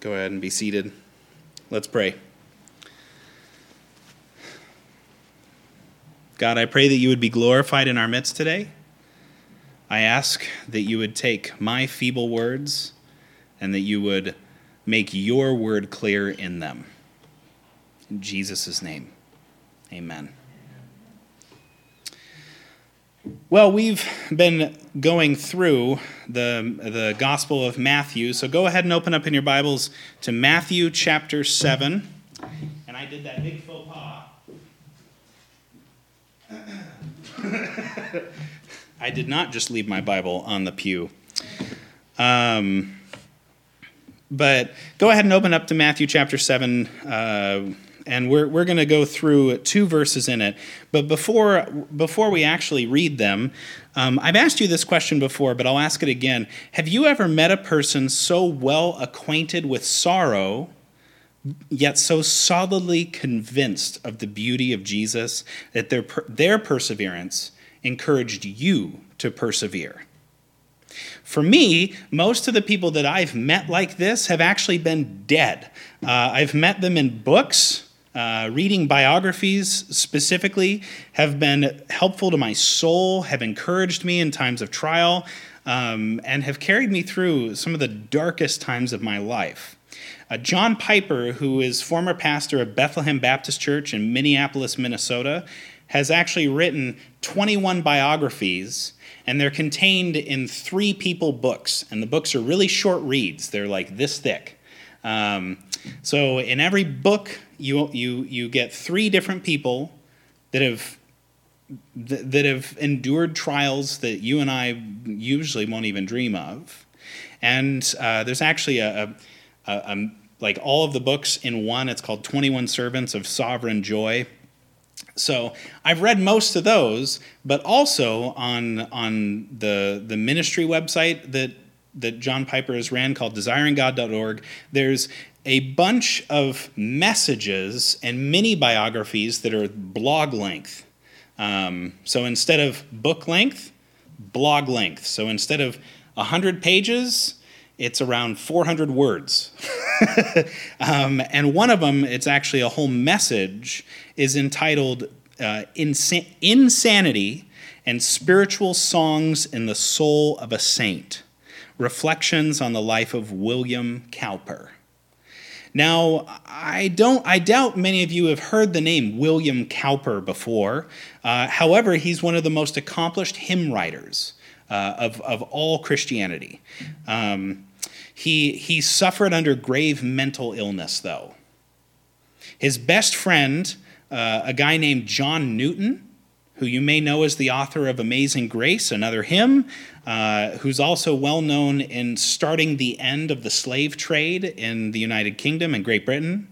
go ahead and be seated. Let's pray. God, I pray that you would be glorified in our midst today. I ask that you would take my feeble words and that you would make your word clear in them. In Jesus' name, amen. Well, we've been going through the, the Gospel of Matthew, so go ahead and open up in your Bibles to Matthew chapter 7. And I did that big faux pas. I did not just leave my Bible on the pew. Um, but go ahead and open up to Matthew chapter 7. Uh, and we're, we're going to go through two verses in it. But before, before we actually read them, um, I've asked you this question before, but I'll ask it again. Have you ever met a person so well acquainted with sorrow, yet so solidly convinced of the beauty of Jesus that their, their perseverance encouraged you to persevere? For me, most of the people that I've met like this have actually been dead. Uh, I've met them in books. Uh, reading biographies specifically have been helpful to my soul, have encouraged me in times of trial, um, and have carried me through some of the darkest times of my life. Uh, John Piper, who is former pastor of Bethlehem Baptist Church in Minneapolis, Minnesota, has actually written 21 biographies, and they're contained in three people books. And the books are really short reads, they're like this thick. Um, so in every book you you you get three different people that have that have endured trials that you and I usually won't even dream of, and uh, there's actually a, a, a, like all of the books in one. It's called Twenty One Servants of Sovereign Joy. So I've read most of those, but also on on the the ministry website that that John Piper has ran called desiringgod.org, there's a bunch of messages and mini biographies that are blog length. Um, so instead of book length, blog length. So instead of 100 pages, it's around 400 words. um, and one of them, it's actually a whole message, is entitled uh, Insan- Insanity and Spiritual Songs in the Soul of a Saint Reflections on the Life of William Cowper. Now, I don't I doubt many of you have heard the name William Cowper before. Uh, however, he's one of the most accomplished hymn writers uh, of, of all Christianity. Um, he, he suffered under grave mental illness, though. His best friend, uh, a guy named John Newton, who you may know as the author of Amazing Grace, another hymn, uh, who's also well known in starting the end of the slave trade in the United Kingdom and Great Britain.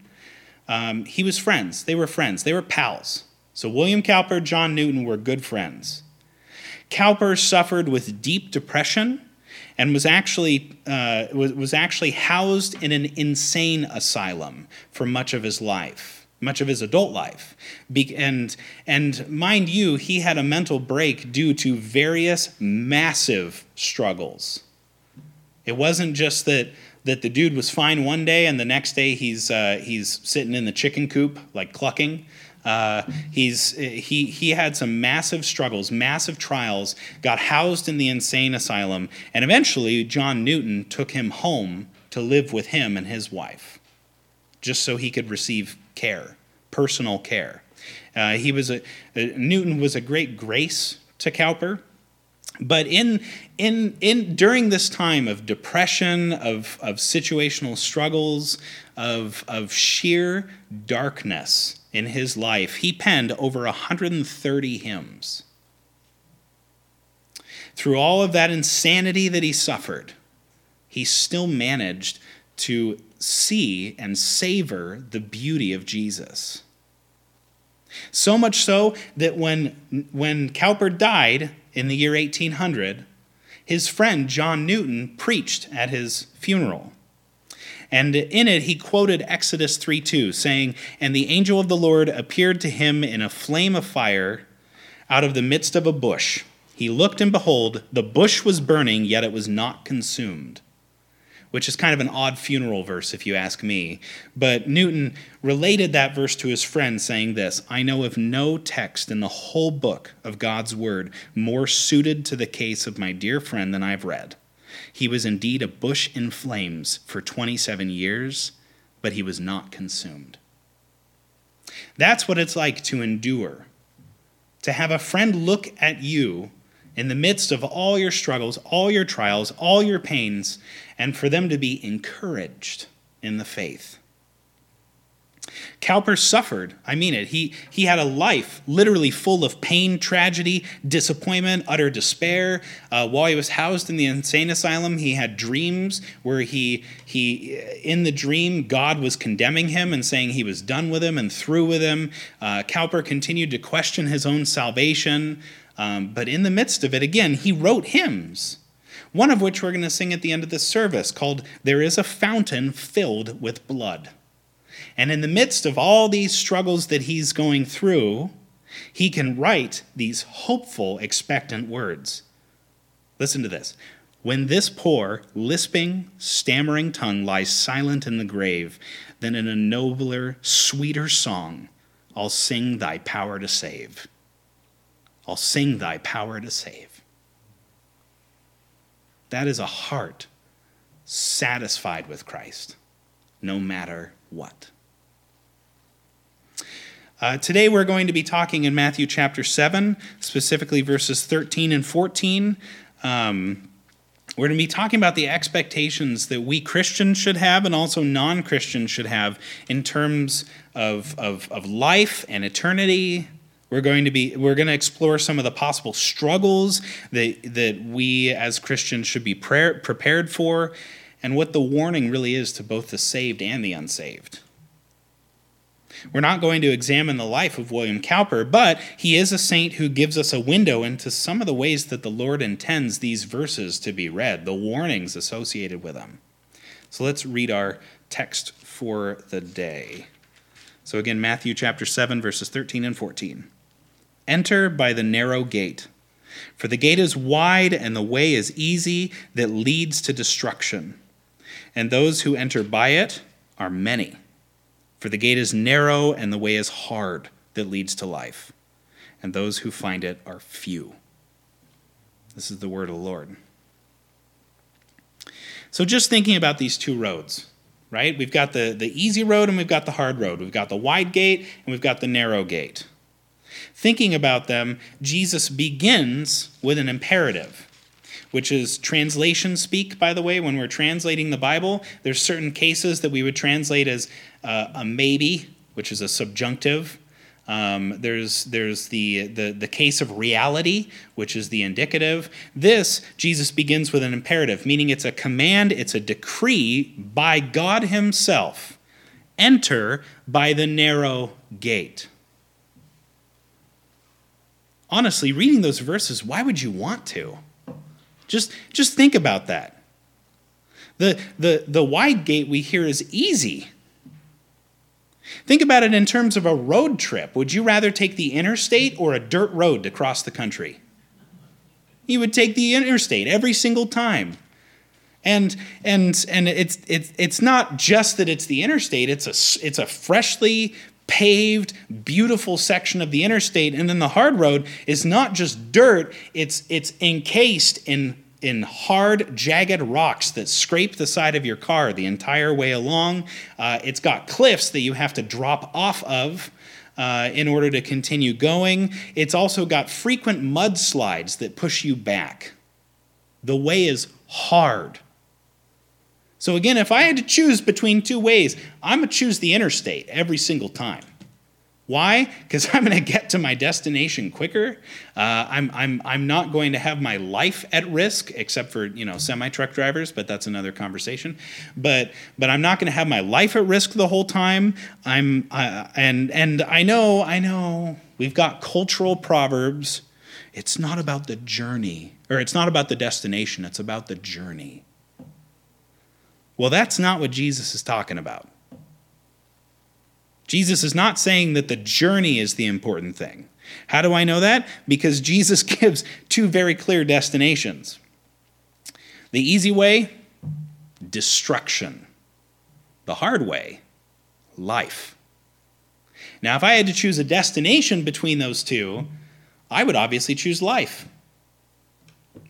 Um, he was friends. They were friends. They were pals. So William Cowper, John Newton were good friends. Cowper suffered with deep depression and was actually, uh, was, was actually housed in an insane asylum for much of his life much of his adult life. Be- and, and mind you, he had a mental break due to various massive struggles. It wasn't just that, that the dude was fine one day and the next day he's, uh, he's sitting in the chicken coop, like clucking. Uh, he's, he, he had some massive struggles, massive trials, got housed in the insane asylum, and eventually John Newton took him home to live with him and his wife, just so he could receive care, personal care. Uh, he was a, Newton was a great grace to Cowper. But in, in, in, during this time of depression, of, of situational struggles, of, of sheer darkness in his life, he penned over 130 hymns. Through all of that insanity that he suffered, he still managed to see and savor the beauty of Jesus. So much so that when, when Cowper died in the year 1800, his friend John Newton preached at his funeral. And in it, he quoted Exodus 3 2, saying, And the angel of the Lord appeared to him in a flame of fire out of the midst of a bush. He looked, and behold, the bush was burning, yet it was not consumed which is kind of an odd funeral verse if you ask me. But Newton related that verse to his friend, saying this I know of no text in the whole book of God's Word more suited to the case of my dear friend than I've read. He was indeed a bush in flames for 27 years, but he was not consumed. That's what it's like to endure. To have a friend look at you in the midst of all your struggles, all your trials, all your pains, and for them to be encouraged in the faith. Cowper suffered. I mean it. He, he had a life literally full of pain, tragedy, disappointment, utter despair. Uh, while he was housed in the insane asylum, he had dreams where he, he, in the dream, God was condemning him and saying he was done with him and through with him. Uh, Cowper continued to question his own salvation. Um, but in the midst of it, again, he wrote hymns, one of which we're going to sing at the end of this service called There is a Fountain Filled with Blood. And in the midst of all these struggles that he's going through, he can write these hopeful, expectant words. Listen to this. When this poor, lisping, stammering tongue lies silent in the grave, then in a nobler, sweeter song, I'll sing thy power to save. I'll sing thy power to save. That is a heart satisfied with Christ, no matter what. Uh, today we're going to be talking in Matthew chapter 7, specifically verses 13 and 14. Um, we're going to be talking about the expectations that we Christians should have and also non Christians should have in terms of, of, of life and eternity. We're going to be we're going to explore some of the possible struggles that that we as Christians should be prayer, prepared for and what the warning really is to both the saved and the unsaved. We're not going to examine the life of William Cowper, but he is a saint who gives us a window into some of the ways that the Lord intends these verses to be read, the warnings associated with them. So let's read our text for the day. So again, Matthew chapter 7, verses 13 and 14. Enter by the narrow gate, for the gate is wide and the way is easy that leads to destruction, and those who enter by it are many. For the gate is narrow and the way is hard that leads to life, and those who find it are few. This is the word of the Lord. So, just thinking about these two roads, right? We've got the, the easy road and we've got the hard road. We've got the wide gate and we've got the narrow gate. Thinking about them, Jesus begins with an imperative which is translation speak, by the way. When we're translating the Bible, there's certain cases that we would translate as uh, a maybe, which is a subjunctive. Um, there's there's the, the the case of reality, which is the indicative. This Jesus begins with an imperative, meaning it's a command, it's a decree by God Himself. Enter by the narrow gate. Honestly, reading those verses, why would you want to? Just, just think about that. The, the, the wide gate we hear is easy. Think about it in terms of a road trip. Would you rather take the interstate or a dirt road to cross the country? You would take the interstate every single time. And and and it's it's it's not just that it's the interstate, it's a it's a freshly paved, beautiful section of the interstate, and then the hard road is not just dirt, it's, it's encased in, in hard, jagged rocks that scrape the side of your car the entire way along. Uh, it's got cliffs that you have to drop off of. Uh, in order to continue going. It's also got frequent mudslides that push you back. The way is hard. So, again, if I had to choose between two ways, I'm going to choose the interstate every single time. Why? Because I'm going to get to my destination quicker. Uh, I'm, I'm, I'm not going to have my life at risk, except for you know semi truck drivers, but that's another conversation. But but I'm not going to have my life at risk the whole time. I'm uh, and and I know I know we've got cultural proverbs. It's not about the journey, or it's not about the destination. It's about the journey. Well, that's not what Jesus is talking about. Jesus is not saying that the journey is the important thing. How do I know that? Because Jesus gives two very clear destinations. The easy way, destruction. The hard way, life. Now, if I had to choose a destination between those two, I would obviously choose life.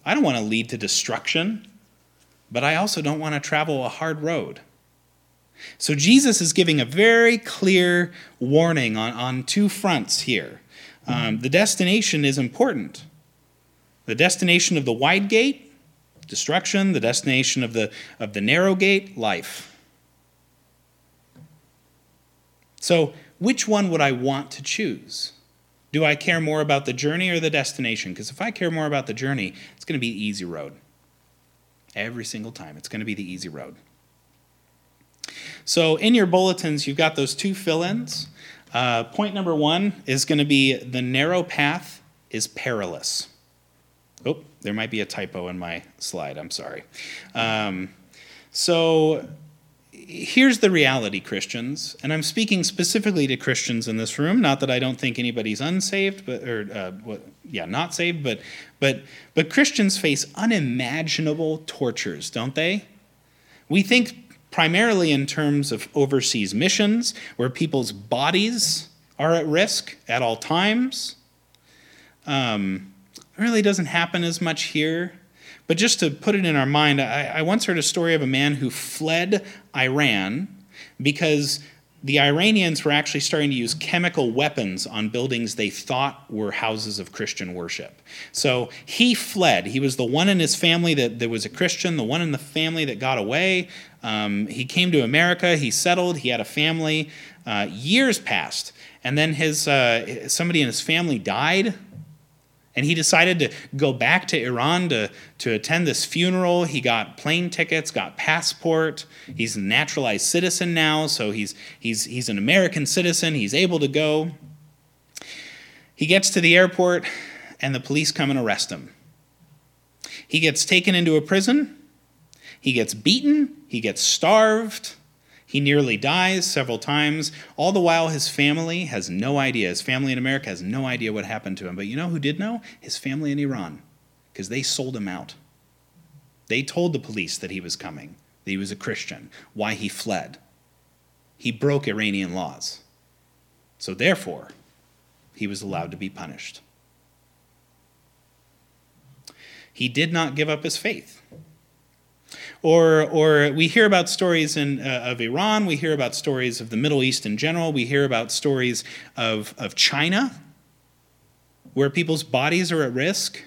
I don't want to lead to destruction, but I also don't want to travel a hard road. So Jesus is giving a very clear warning on, on two fronts here. Um, the destination is important. The destination of the wide gate, destruction, the destination of the, of the narrow gate, life. So, which one would I want to choose? Do I care more about the journey or the destination? Because if I care more about the journey, it's going to be the easy road. Every single time, it's going to be the easy road. So, in your bulletins, you've got those two fill ins. Uh, point number one is going to be the narrow path is perilous. Oh, there might be a typo in my slide. I'm sorry. Um, so, here's the reality, Christians, and I'm speaking specifically to Christians in this room. Not that I don't think anybody's unsaved, but or uh, what, yeah, not saved, but but but Christians face unimaginable tortures, don't they? We think primarily in terms of overseas missions, where people's bodies are at risk at all times. Um, it really doesn't happen as much here. But just to put it in our mind, I, I once heard a story of a man who fled Iran because the Iranians were actually starting to use chemical weapons on buildings they thought were houses of Christian worship. So he fled. He was the one in his family that, that was a Christian, the one in the family that got away. Um, he came to America, he settled, he had a family. Uh, years passed, and then his, uh, somebody in his family died and he decided to go back to Iran to, to attend this funeral. He got plane tickets, got passport. He's a naturalized citizen now, so he's, he's, he's an American citizen. He's able to go. He gets to the airport, and the police come and arrest him. He gets taken into a prison. He gets beaten. He gets starved. He nearly dies several times. All the while, his family has no idea. His family in America has no idea what happened to him. But you know who did know? His family in Iran, because they sold him out. They told the police that he was coming, that he was a Christian, why he fled. He broke Iranian laws. So therefore, he was allowed to be punished. He did not give up his faith. Or, or we hear about stories in, uh, of Iran, we hear about stories of the Middle East in general, we hear about stories of, of China, where people's bodies are at risk,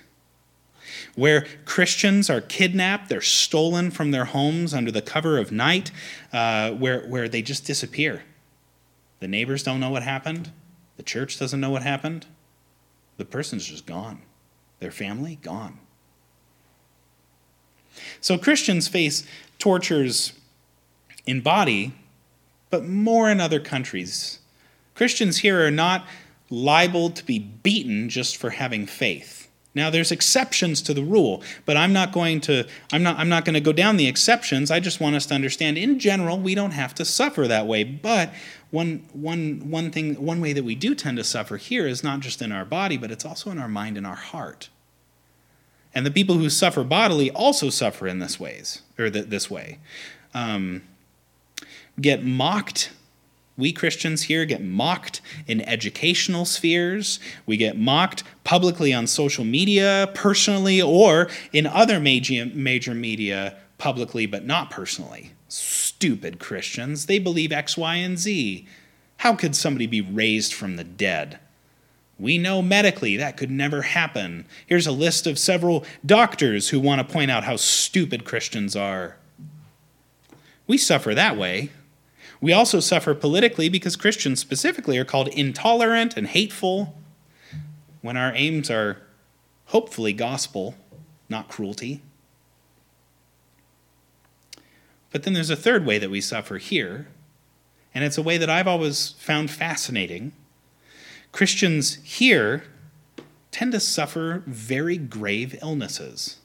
where Christians are kidnapped, they're stolen from their homes under the cover of night, uh, where, where they just disappear. The neighbors don't know what happened, the church doesn't know what happened, the person's just gone. Their family, gone. So Christians face tortures in body, but more in other countries. Christians here are not liable to be beaten just for having faith. Now there's exceptions to the rule, but I'm not going to I'm not I'm not going to go down the exceptions. I just want us to understand in general we don't have to suffer that way. But one one one thing one way that we do tend to suffer here is not just in our body, but it's also in our mind and our heart. And the people who suffer bodily also suffer in this ways or th- this way. Um, get mocked. We Christians here get mocked in educational spheres. We get mocked publicly on social media, personally, or in other major, major media, publicly but not personally. Stupid Christians. They believe X, Y, and Z. How could somebody be raised from the dead? We know medically that could never happen. Here's a list of several doctors who want to point out how stupid Christians are. We suffer that way. We also suffer politically because Christians specifically are called intolerant and hateful when our aims are hopefully gospel, not cruelty. But then there's a third way that we suffer here, and it's a way that I've always found fascinating. Christians here tend to suffer very grave illnesses.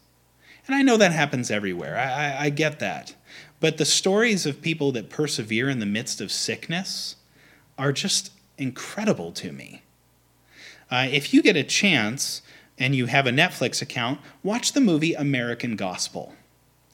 And I know that happens everywhere. I, I, I, get that. But the stories of people that persevere in the midst of sickness are just incredible to me. Uh, if you get a chance and you have a Netflix account, watch the movie American Gospel.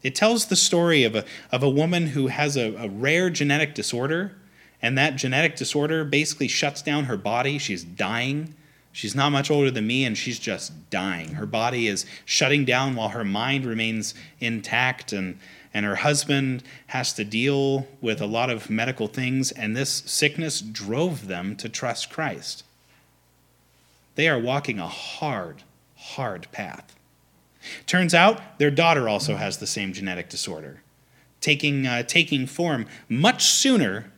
It tells the story of a, of a woman who has a, a rare genetic disorder, and that genetic disorder basically shuts down her body. She's dying. She's not much older than me, and she's just dying. Her body is shutting down while her mind remains intact, and, and her husband has to deal with a lot of medical things, and this sickness drove them to trust Christ. They are walking a hard, hard path. Turns out their daughter also has the same genetic disorder, taking, uh, taking form much sooner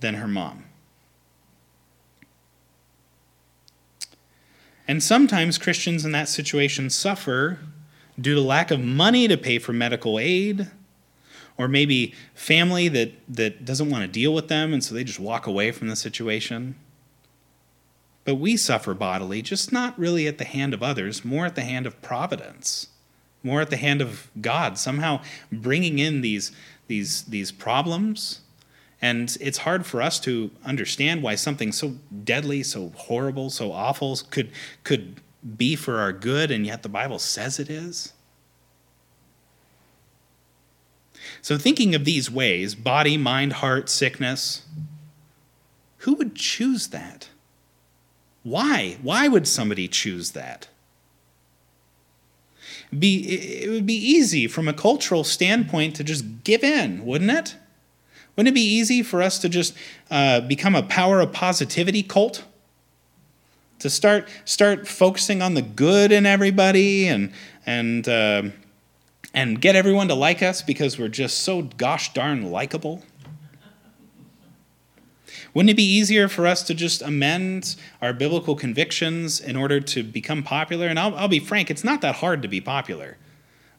than her mom. And sometimes Christians in that situation suffer due to lack of money to pay for medical aid, or maybe family that, that doesn't want to deal with them, and so they just walk away from the situation. But we suffer bodily, just not really at the hand of others, more at the hand of providence, more at the hand of God, somehow bringing in these, these, these problems. And it's hard for us to understand why something so deadly, so horrible, so awful could, could be for our good, and yet the Bible says it is. So, thinking of these ways body, mind, heart, sickness who would choose that? Why? Why would somebody choose that? Be, it would be easy from a cultural standpoint to just give in, wouldn't it? Wouldn't it be easy for us to just uh, become a power of positivity cult? To start start focusing on the good in everybody and and uh, and get everyone to like us because we're just so gosh darn likable. Wouldn't it be easier for us to just amend our biblical convictions in order to become popular? And I'll, I'll be frank, it's not that hard to be popular.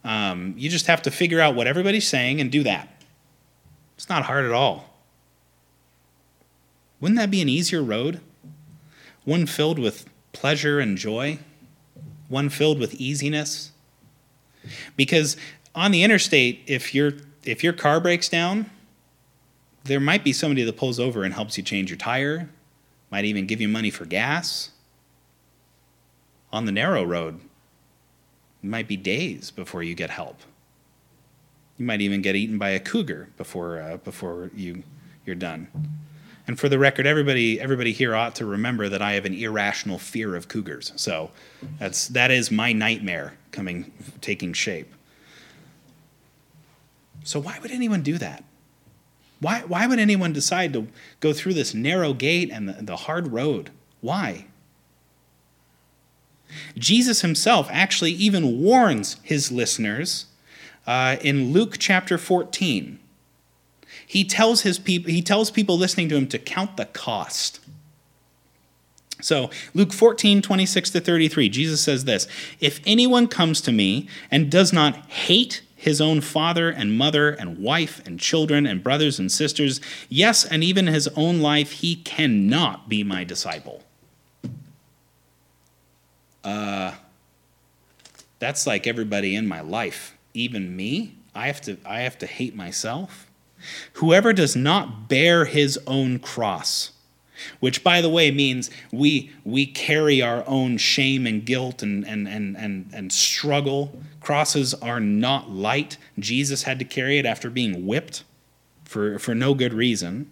Um, you just have to figure out what everybody's saying and do that. It's not hard at all. Wouldn't that be an easier road? One filled with pleasure and joy, one filled with easiness. Because on the interstate, if your if your car breaks down, there might be somebody that pulls over and helps you change your tire, might even give you money for gas. On the narrow road, it might be days before you get help. You might even get eaten by a cougar before, uh, before you, you're done. And for the record, everybody, everybody here ought to remember that I have an irrational fear of cougars. So that's, that is my nightmare coming, taking shape. So why would anyone do that? Why, why would anyone decide to go through this narrow gate and the, the hard road? Why? Jesus himself actually even warns his listeners uh, in Luke chapter 14. He tells, his peop- he tells people listening to him to count the cost. So, Luke 14, 26 to 33, Jesus says this If anyone comes to me and does not hate his own father and mother and wife and children and brothers and sisters, yes, and even his own life, he cannot be my disciple. Uh, that's like everybody in my life, even me. I have to, I have to hate myself. Whoever does not bear his own cross, which by the way means we we carry our own shame and guilt and and and and, and struggle crosses are not light jesus had to carry it after being whipped for for no good reason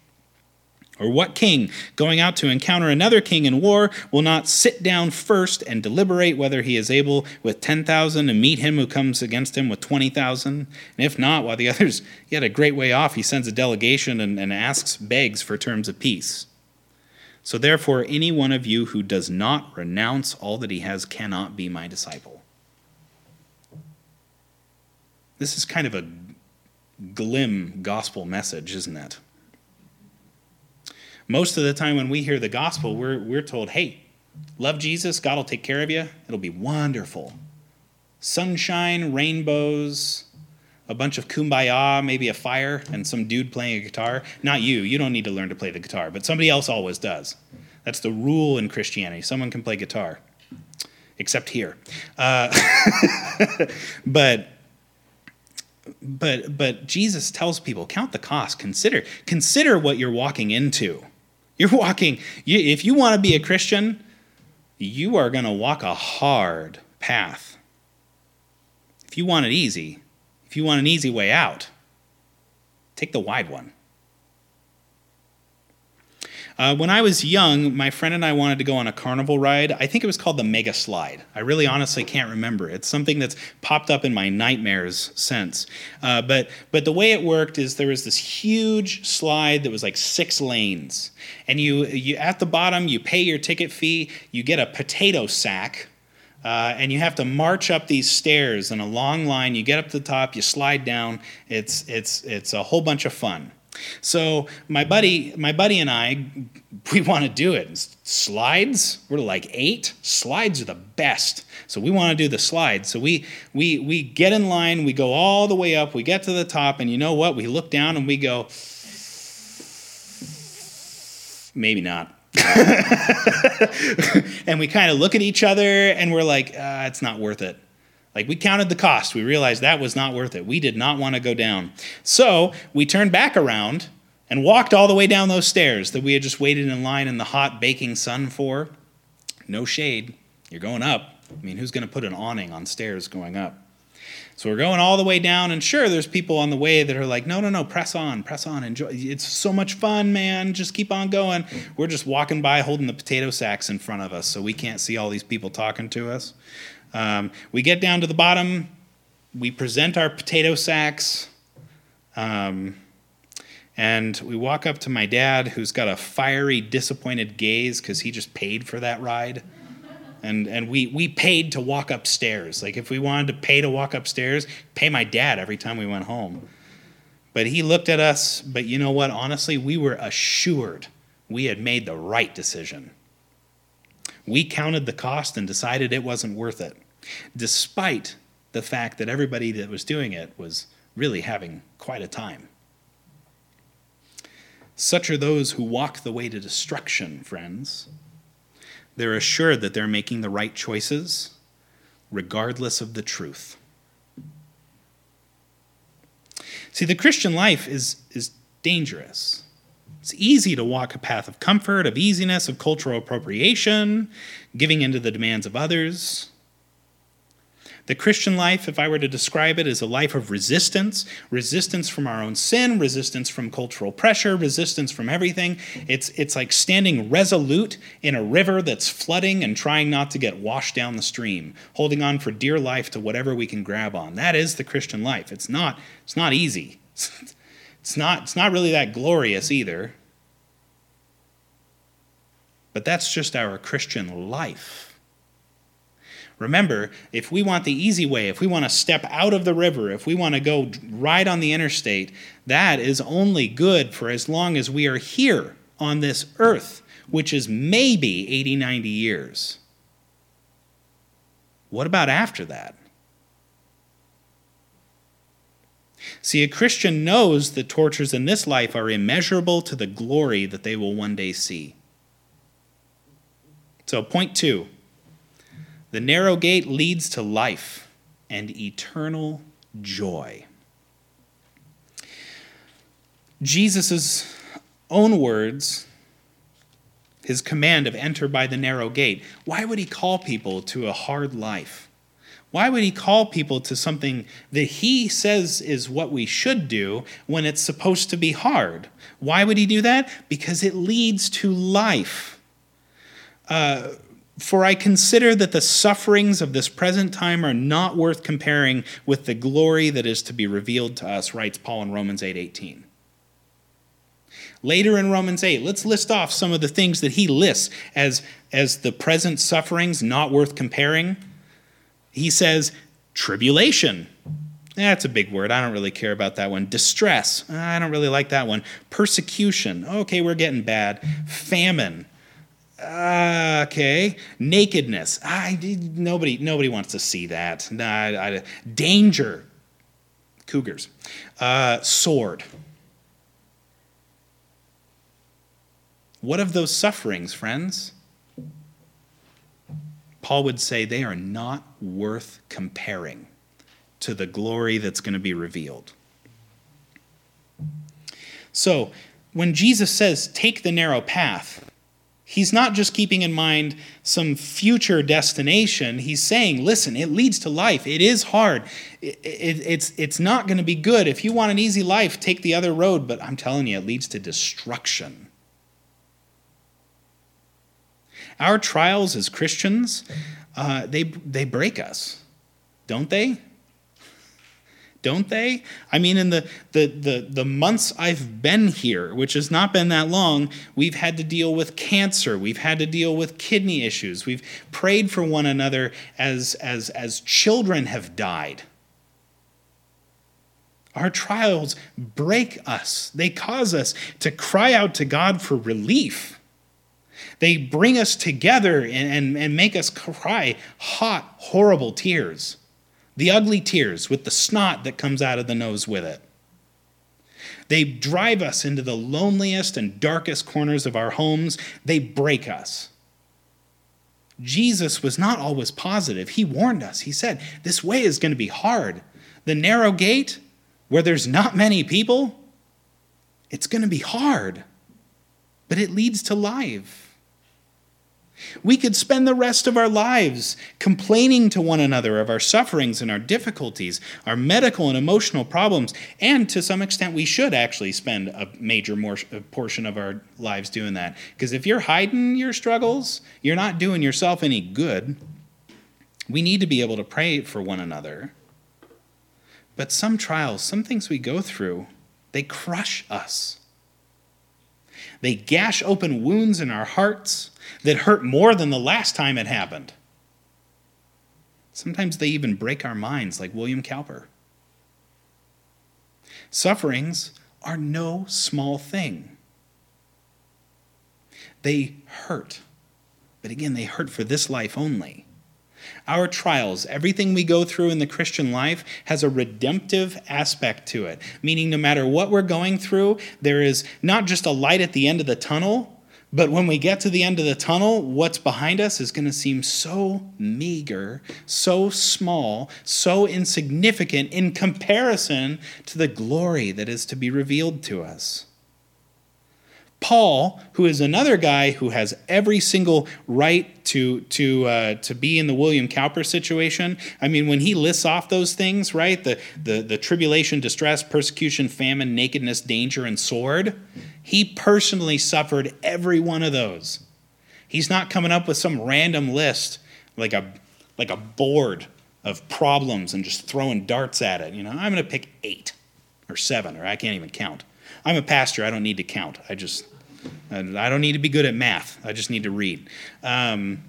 Or what king, going out to encounter another king in war, will not sit down first and deliberate whether he is able with 10,000 to meet him who comes against him with 20,000? And if not, while the others yet a great way off, he sends a delegation and, and asks, begs for terms of peace. So therefore, any one of you who does not renounce all that he has cannot be my disciple. This is kind of a glim gospel message, isn't it? Most of the time when we hear the gospel, we're, we're told, hey, love Jesus, God will take care of you, it'll be wonderful. Sunshine, rainbows, a bunch of kumbaya, maybe a fire, and some dude playing a guitar. Not you, you don't need to learn to play the guitar, but somebody else always does. That's the rule in Christianity. Someone can play guitar, except here. Uh, but but but Jesus tells people count the cost consider consider what you're walking into you're walking. You, if you want to be a Christian you are going to walk a hard path. If you want it easy if you want an easy way out take the wide one uh, when I was young, my friend and I wanted to go on a carnival ride. I think it was called the Mega Slide. I really honestly can't remember. It's something that's popped up in my nightmares since. Uh, but but the way it worked is there was this huge slide that was like six lanes, and you you at the bottom you pay your ticket fee. You get a potato sack. Uh, and you have to march up these stairs in a long line. You get up to the top, you slide down. It's it's it's a whole bunch of fun. So my buddy, my buddy and I, we want to do it. Slides, we're like eight. Slides are the best. So we want to do the slides. So we we we get in line, we go all the way up, we get to the top, and you know what? We look down and we go, maybe not. and we kind of look at each other and we're like, uh, it's not worth it. Like we counted the cost. We realized that was not worth it. We did not want to go down. So we turned back around and walked all the way down those stairs that we had just waited in line in the hot baking sun for. No shade. You're going up. I mean, who's going to put an awning on stairs going up? So we're going all the way down, and sure, there's people on the way that are like, no, no, no, press on, press on, enjoy. It's so much fun, man. Just keep on going. We're just walking by holding the potato sacks in front of us, so we can't see all these people talking to us. Um, we get down to the bottom, we present our potato sacks, um, and we walk up to my dad, who's got a fiery, disappointed gaze because he just paid for that ride. And, and we, we paid to walk upstairs. Like, if we wanted to pay to walk upstairs, pay my dad every time we went home. But he looked at us, but you know what? Honestly, we were assured we had made the right decision. We counted the cost and decided it wasn't worth it, despite the fact that everybody that was doing it was really having quite a time. Such are those who walk the way to destruction, friends. They're assured that they're making the right choices, regardless of the truth. See, the Christian life is, is dangerous. It's easy to walk a path of comfort, of easiness, of cultural appropriation, giving into the demands of others. The Christian life, if I were to describe it, is a life of resistance resistance from our own sin, resistance from cultural pressure, resistance from everything. It's, it's like standing resolute in a river that's flooding and trying not to get washed down the stream, holding on for dear life to whatever we can grab on. That is the Christian life. It's not, it's not easy. It's not, it's not really that glorious either. But that's just our Christian life. Remember, if we want the easy way, if we want to step out of the river, if we want to go right on the interstate, that is only good for as long as we are here on this earth, which is maybe 80, 90 years. What about after that? See, a Christian knows that tortures in this life are immeasurable to the glory that they will one day see. So, point two the narrow gate leads to life and eternal joy. Jesus' own words, his command of enter by the narrow gate, why would he call people to a hard life? Why would he call people to something that he says is what we should do when it's supposed to be hard? Why would he do that? Because it leads to life. Uh, for I consider that the sufferings of this present time are not worth comparing with the glory that is to be revealed to us, writes Paul in Romans 8 18. Later in Romans 8, let's list off some of the things that he lists as, as the present sufferings not worth comparing. He says, tribulation. That's a big word. I don't really care about that one. Distress. I don't really like that one. Persecution. Okay, we're getting bad. Famine. Uh, okay. Nakedness. I, nobody, nobody wants to see that. Nah, I, danger. Cougars. Uh, sword. What of those sufferings, friends? Paul would say they are not worth comparing to the glory that's going to be revealed. So, when Jesus says, take the narrow path, he's not just keeping in mind some future destination. He's saying, listen, it leads to life. It is hard. It, it, it's, it's not going to be good. If you want an easy life, take the other road. But I'm telling you, it leads to destruction. Our trials as Christians, uh, they, they break us, don't they? Don't they? I mean, in the, the, the, the months I've been here, which has not been that long, we've had to deal with cancer. We've had to deal with kidney issues. We've prayed for one another as, as, as children have died. Our trials break us, they cause us to cry out to God for relief. They bring us together and, and, and make us cry hot, horrible tears the ugly tears with the snot that comes out of the nose with it. They drive us into the loneliest and darkest corners of our homes. They break us. Jesus was not always positive. He warned us. He said, This way is going to be hard. The narrow gate, where there's not many people, it's going to be hard, but it leads to life. We could spend the rest of our lives complaining to one another of our sufferings and our difficulties, our medical and emotional problems, and to some extent, we should actually spend a major portion of our lives doing that. Because if you're hiding your struggles, you're not doing yourself any good. We need to be able to pray for one another. But some trials, some things we go through, they crush us. They gash open wounds in our hearts that hurt more than the last time it happened. Sometimes they even break our minds, like William Cowper. Sufferings are no small thing. They hurt. But again, they hurt for this life only. Our trials, everything we go through in the Christian life, has a redemptive aspect to it, meaning no matter what we're going through, there is not just a light at the end of the tunnel, but when we get to the end of the tunnel, what's behind us is going to seem so meager, so small, so insignificant in comparison to the glory that is to be revealed to us. Paul, who is another guy who has every single right to to uh, to be in the William Cowper situation. I mean, when he lists off those things, right? The the the tribulation, distress, persecution, famine, nakedness, danger, and sword. He personally suffered every one of those. He's not coming up with some random list like a like a board of problems and just throwing darts at it. You know, I'm going to pick eight or seven, or I can't even count. I'm a pastor. I don't need to count. I just, I don't need to be good at math. I just need to read. Um,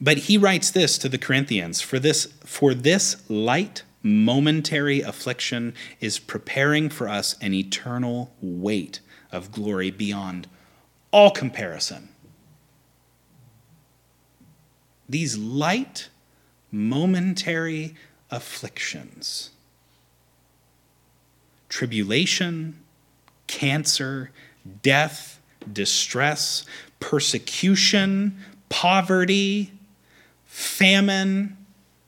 but he writes this to the Corinthians for this, for this light momentary affliction is preparing for us an eternal weight of glory beyond all comparison. These light, momentary afflictions, tribulation, cancer, death, distress, persecution, poverty, famine,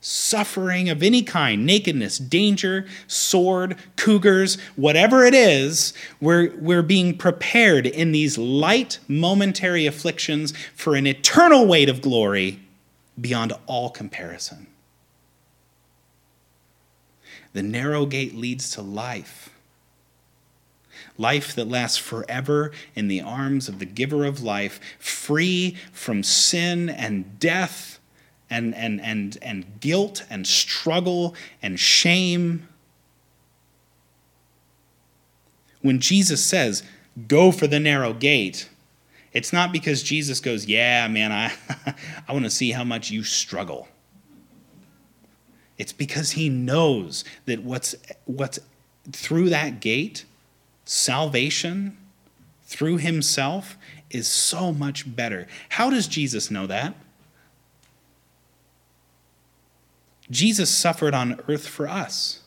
suffering of any kind, nakedness, danger, sword, cougars, whatever it is, we're, we're being prepared in these light, momentary afflictions for an eternal weight of glory beyond all comparison. The narrow gate leads to life life that lasts forever in the arms of the giver of life, free from sin and death and, and, and, and guilt and struggle and shame. When Jesus says, go for the narrow gate, it's not because Jesus goes, yeah, man, I, I want to see how much you struggle. It's because he knows that what's, what's through that gate salvation through himself is so much better. How does Jesus know that? Jesus suffered on earth for us.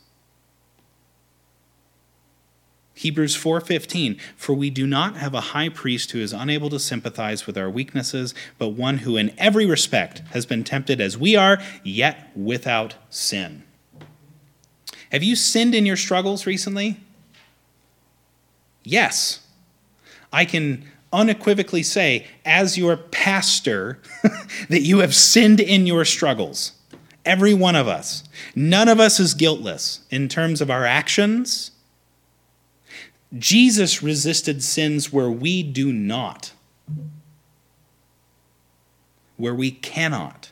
Hebrews 4:15 For we do not have a high priest who is unable to sympathize with our weaknesses, but one who in every respect has been tempted as we are, yet without sin. Have you sinned in your struggles recently? Yes. I can unequivocally say, as your pastor, that you have sinned in your struggles. Every one of us. None of us is guiltless in terms of our actions Jesus resisted sins where we do not, where we cannot,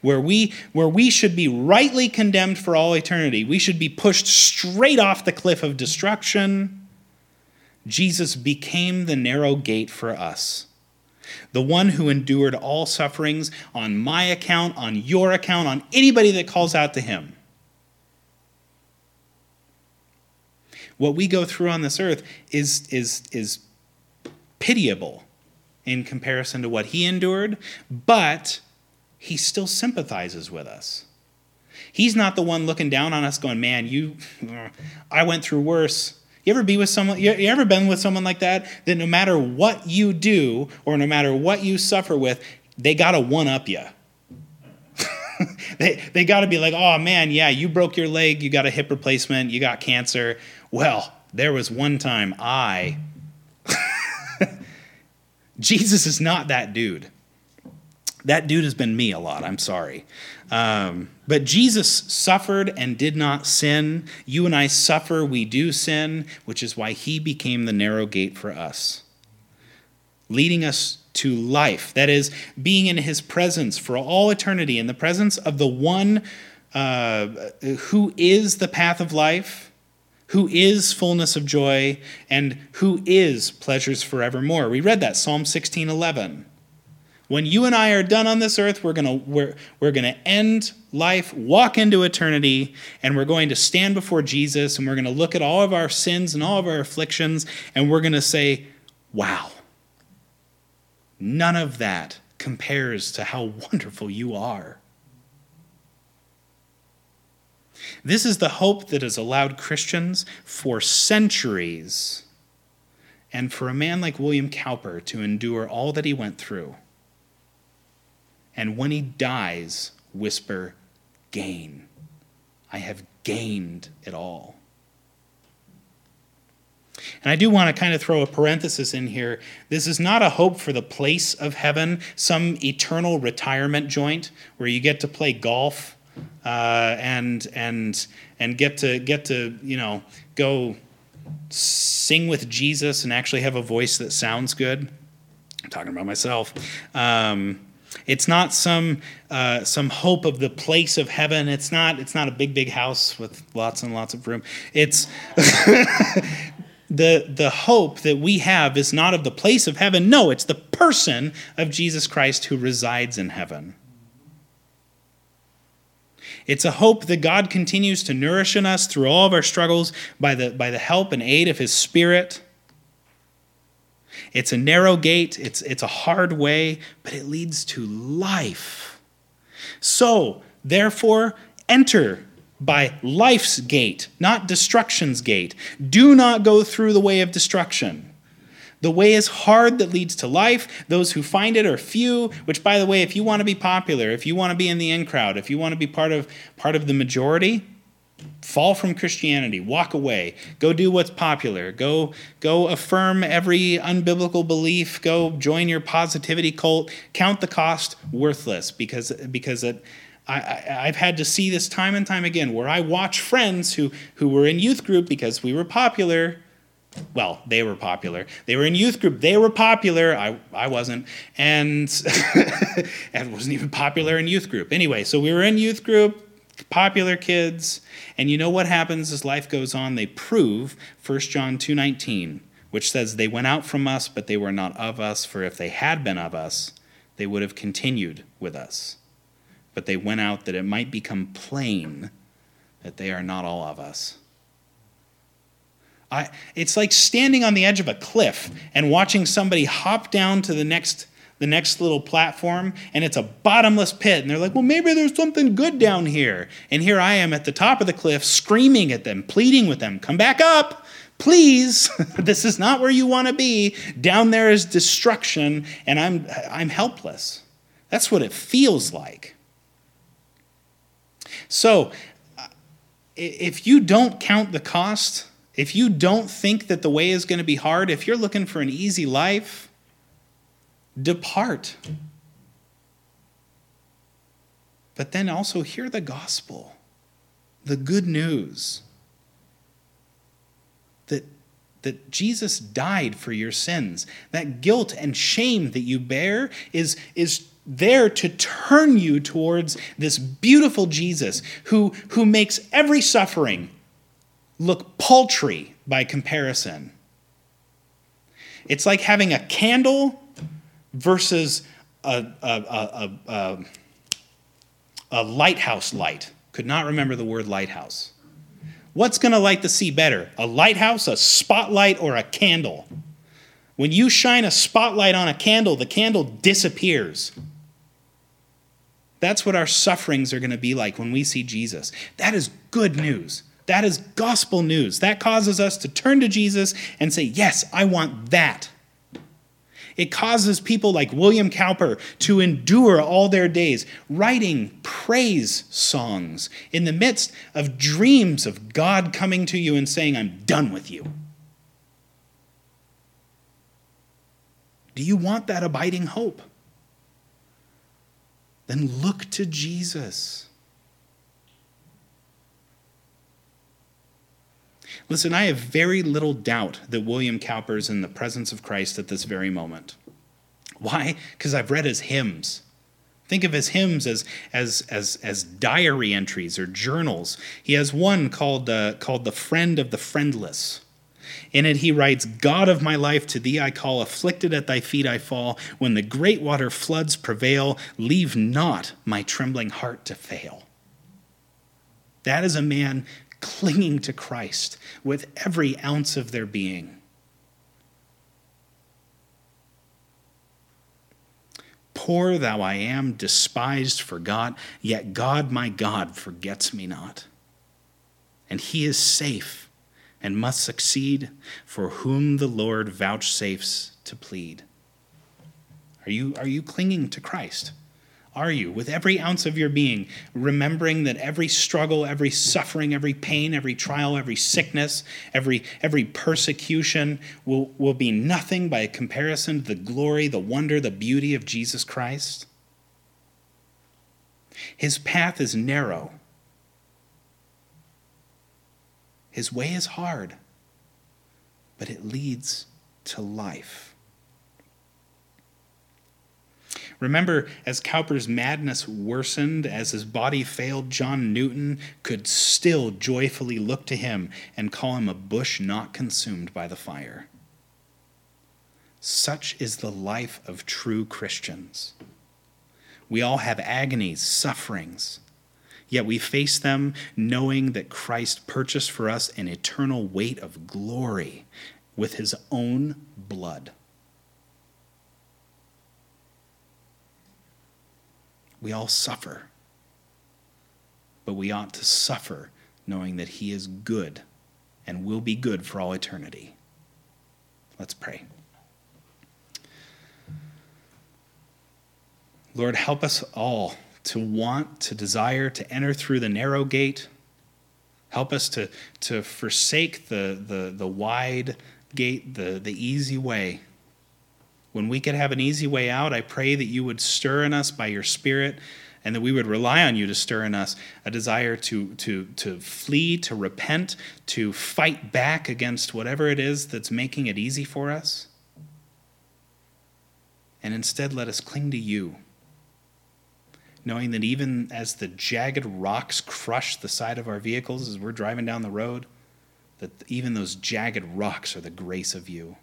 where we, where we should be rightly condemned for all eternity. We should be pushed straight off the cliff of destruction. Jesus became the narrow gate for us. The one who endured all sufferings on my account, on your account, on anybody that calls out to him. what we go through on this earth is, is, is pitiable in comparison to what he endured, but he still sympathizes with us. He's not the one looking down on us going, man, you, I went through worse. You ever be with someone, you ever been with someone like that? That no matter what you do or no matter what you suffer with, they got to one up you. they they got to be like, oh man, yeah, you broke your leg, you got a hip replacement, you got cancer. Well, there was one time I. Jesus is not that dude. That dude has been me a lot. I'm sorry. Um, but Jesus suffered and did not sin. You and I suffer, we do sin, which is why he became the narrow gate for us, leading us to life. That is, being in his presence for all eternity, in the presence of the one uh, who is the path of life who is fullness of joy and who is pleasures forevermore. We read that Psalm 16:11. When you and I are done on this earth, we're going to we're, we're going to end life, walk into eternity, and we're going to stand before Jesus and we're going to look at all of our sins and all of our afflictions and we're going to say, "Wow. None of that compares to how wonderful you are." This is the hope that has allowed Christians for centuries and for a man like William Cowper to endure all that he went through. And when he dies, whisper, Gain. I have gained it all. And I do want to kind of throw a parenthesis in here. This is not a hope for the place of heaven, some eternal retirement joint where you get to play golf uh, and and and get to get to you know go sing with Jesus and actually have a voice that sounds good. I'm talking about myself. Um, it's not some uh, some hope of the place of heaven. It's not it's not a big big house with lots and lots of room. It's the the hope that we have is not of the place of heaven. No, it's the person of Jesus Christ who resides in heaven. It's a hope that God continues to nourish in us through all of our struggles by the, by the help and aid of His Spirit. It's a narrow gate, it's, it's a hard way, but it leads to life. So, therefore, enter by life's gate, not destruction's gate. Do not go through the way of destruction. The way is hard that leads to life. Those who find it are few, which by the way, if you want to be popular, if you want to be in the in crowd, if you want to be part of part of the majority, fall from Christianity, walk away, go do what's popular, go go affirm every unbiblical belief, go join your positivity cult, count the cost worthless because because it I, have had to see this time and time again where I watch friends who, who were in youth group because we were popular well, they were popular. They were in youth group. They were popular. I, I wasn't. And I wasn't even popular in youth group. Anyway, so we were in youth group, popular kids. And you know what happens as life goes on? They prove 1 John 2.19, which says, They went out from us, but they were not of us. For if they had been of us, they would have continued with us. But they went out that it might become plain that they are not all of us. I, it's like standing on the edge of a cliff and watching somebody hop down to the next the next little platform and it's a bottomless pit and they're like well maybe there's something good down here and here i am at the top of the cliff screaming at them pleading with them come back up please, this is not where you want to be. Down there is destruction, and I'm, I'm helpless. That's what it feels like. So, if you don't count the cost, if you don't think that the way is going to be hard, if you're looking for an easy life, depart. But then also hear the gospel, the good news that, that Jesus died for your sins. That guilt and shame that you bear is, is there to turn you towards this beautiful Jesus who, who makes every suffering look paltry by comparison. It's like having a candle versus a, a, a, a, lighthouse light. Could not remember the word lighthouse. What's going to light the sea better? A lighthouse, a spotlight, or a candle? When you shine a spotlight on a candle, the candle disappears. That's what our sufferings are going to be like when we see Jesus. That is good news. That is gospel news. That causes us to turn to Jesus and say, Yes, I want that. It causes people like William Cowper to endure all their days, writing praise songs in the midst of dreams of God coming to you and saying, I'm done with you. Do you want that abiding hope? Then look to Jesus. Listen, I have very little doubt that William Cowper is in the presence of Christ at this very moment. Why? Because I've read his hymns. Think of his hymns as, as, as, as diary entries or journals. He has one called, uh, called The Friend of the Friendless. In it, he writes, God of my life, to thee I call, afflicted at thy feet I fall. When the great water floods prevail, leave not my trembling heart to fail. That is a man clinging to Christ with every ounce of their being. Poor though I am, despised, forgot, yet God, my God, forgets me not. And he is safe and must succeed for whom the Lord vouchsafes to plead. Are you, are you clinging to Christ? Are you, with every ounce of your being, remembering that every struggle, every suffering, every pain, every trial, every sickness, every, every persecution will, will be nothing by comparison to the glory, the wonder, the beauty of Jesus Christ? His path is narrow, his way is hard, but it leads to life. Remember, as Cowper's madness worsened, as his body failed, John Newton could still joyfully look to him and call him a bush not consumed by the fire. Such is the life of true Christians. We all have agonies, sufferings, yet we face them knowing that Christ purchased for us an eternal weight of glory with his own blood. We all suffer. But we ought to suffer knowing that He is good and will be good for all eternity. Let's pray. Lord, help us all to want, to desire to enter through the narrow gate. Help us to, to forsake the, the, the wide gate, the, the easy way when we could have an easy way out, I pray that you would stir in us by your Spirit and that we would rely on you to stir in us a desire to, to, to flee, to repent, to fight back against whatever it is that's making it easy for us. And instead, let us cling to you, knowing that even as the jagged rocks crush the side of our vehicles as we're driving down the road, that even those jagged rocks are the grace of you.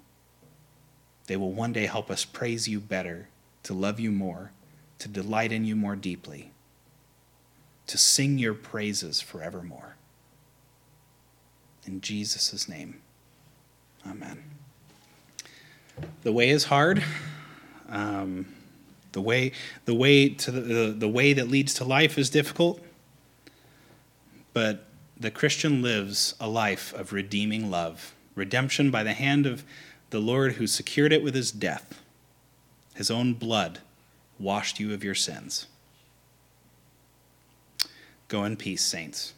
They will one day help us praise you better, to love you more, to delight in you more deeply, to sing your praises forevermore. In Jesus' name, amen. The way is hard. Um, the way, the way to the, the, the way that leads to life is difficult, but the Christian lives a life of redeeming love redemption by the hand of the Lord who secured it with his death. His own blood washed you of your sins. Go in peace, saints.